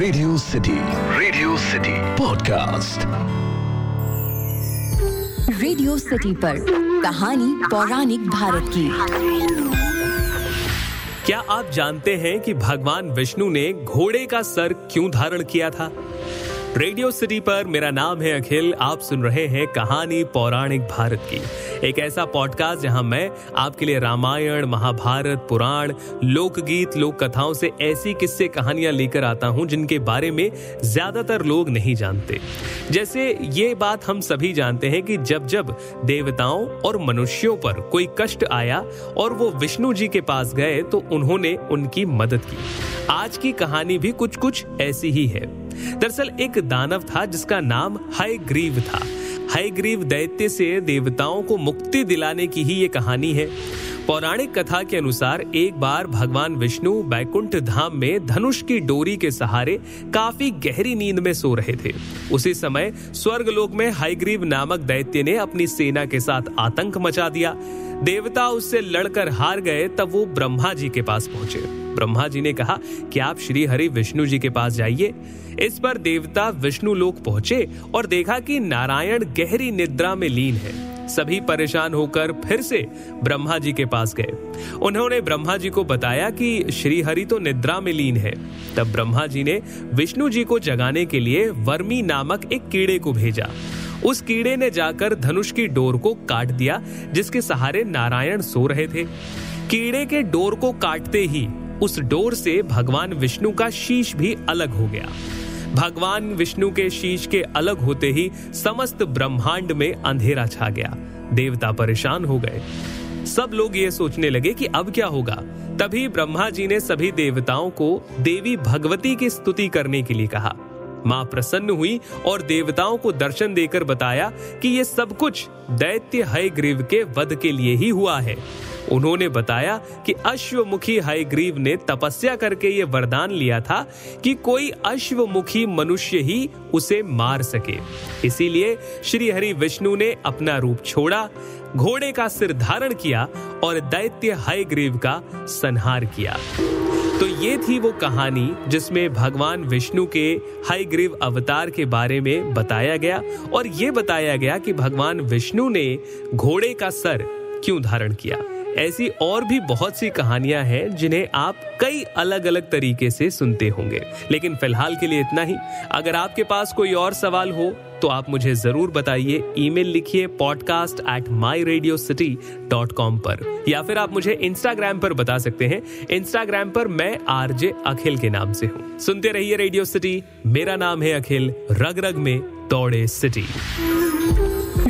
Radio City Radio City podcast Radio City पर कहानी पौराणिक भारत की। क्या आप जानते हैं कि भगवान विष्णु ने घोड़े का सर क्यों धारण किया था? रेडियो सिटी पर मेरा नाम है अखिल। आप सुन रहे हैं कहानी पौराणिक भारत की। एक ऐसा पॉडकास्ट जहाँ मैं आपके लिए रामायण, महाभारत, पुराण, लोकगीत लोक कथाओं से ऐसी किस्से कहानियाँ लेकर आता हूँ जिनके बारे में ज़्यादातर लोग नहीं जानते। जैसे ये बात हम सभी जानते हैं कि जब जब देवताओं और मनुष्यों पर कोई कष्ट आया और वो विष्णु जी के पास गए तो उन्होंने उनकी मदद की। आज की कहानी भी कुछ कुछ ऐसी ही है। दरअसल एक दानव था जिसका नाम ग्रीव था। ग्रीव दैत्य से देवताओं को मुक्ति दिलाने की ही ये कहानी है। पौराणिक कथा के अनुसार एक बार भगवान विष्णु बैकुंठ धाम में धनुष की डोरी के सहारे काफ़ी गहरी नींद में सो रहे थे। उसी समय स्वर्गलोक में हाईग्रीव नामक दैत्य ने अपनी सेना के साथ आतंक मचा दिया। देवता उससे लड़कर हार गए, तब वो ब्रह्मा जी के पास पहुँचे। ब्रह्मा जी ने कहा, कि आप श्री हरि विष्णु जी के पास जाइए। इस पर देवता विष्णु लोक पहुँचे और देखा कि नारायण गहरी निद्रा में लीन है। सभी परेशान होकर फिर से ब्रह्मा जी के पास गए। उन्होंने ब्रह्मा जी को बताया कि श्री हरि तो निद्रा में लीन है। तब ब्रह्मा जी ने विष्णु जी को जगाने के लिए वर्मी नामक एक कीड़े को भेजा। उस कीड़े ने जाकर धनुष की डोर को काट दिया, जिसके सहारे नारायण सो रहे थे। कीड़े के डोर को काटते ही उस डोर से भगवान विष्णु का शीश भी अलग हो गया। भगवान विष्णु के शीश के अलग होते ही समस्त ब्रह्मांड में अंधेरा छा गया। देवता परेशान हो गए। सब लोग ये सोचने लगे कि अब क्या होगा। तभी ब्रह्मा जी ने सभी देवताओं को देवी भगवती की स्तुति करने के लिए कहा। माँ प्रसन्न हुई और देवताओं को दर्शन देकर बताया कि ये सब कुछ दैत्य हयग्रीव के वध के लिए ही हुआ है। उन्होंने बताया कि अश्वमुखी हाईग्रीव ने तपस्या करके ये वरदान लिया था कि कोई अश्वमुखी मनुष्य ही उसे मार सके। इसीलिए श्री हरि विष्णु ने अपना रूप छोड़ा, घोड़े का सिर धारण किया और दैत्य हाईग्रीव का संहार किया। तो ये थी वो कहानी जिसमें भगवान विष्णु के हाईग्रीव अवतार के बारे में बताया गया और ये बताया गया कि भगवान विष्णु ने घोड़े का सर क्यों धारण किया। ऐसी और भी बहुत सी कहानियाँ हैं जिन्हें आप कई अलग अलग तरीके से सुनते होंगे। लेकिन फ़िलहाल के लिए इतना ही। अगर आपके पास कोई और सवाल हो तो आप मुझे ज़रूर बताइए। ईमेल लिखिए podcast at my Radio City dot com पर। या फिर आप मुझे इंस्टाग्राम पर बता सकते हैं। इंस्टाग्राम पर मैं आरजे अखिल के नाम से हूँ। सुनते रहिए रेडियो सिटी मेरा नाम है अखिल। रग रग में दौड़े सिटी।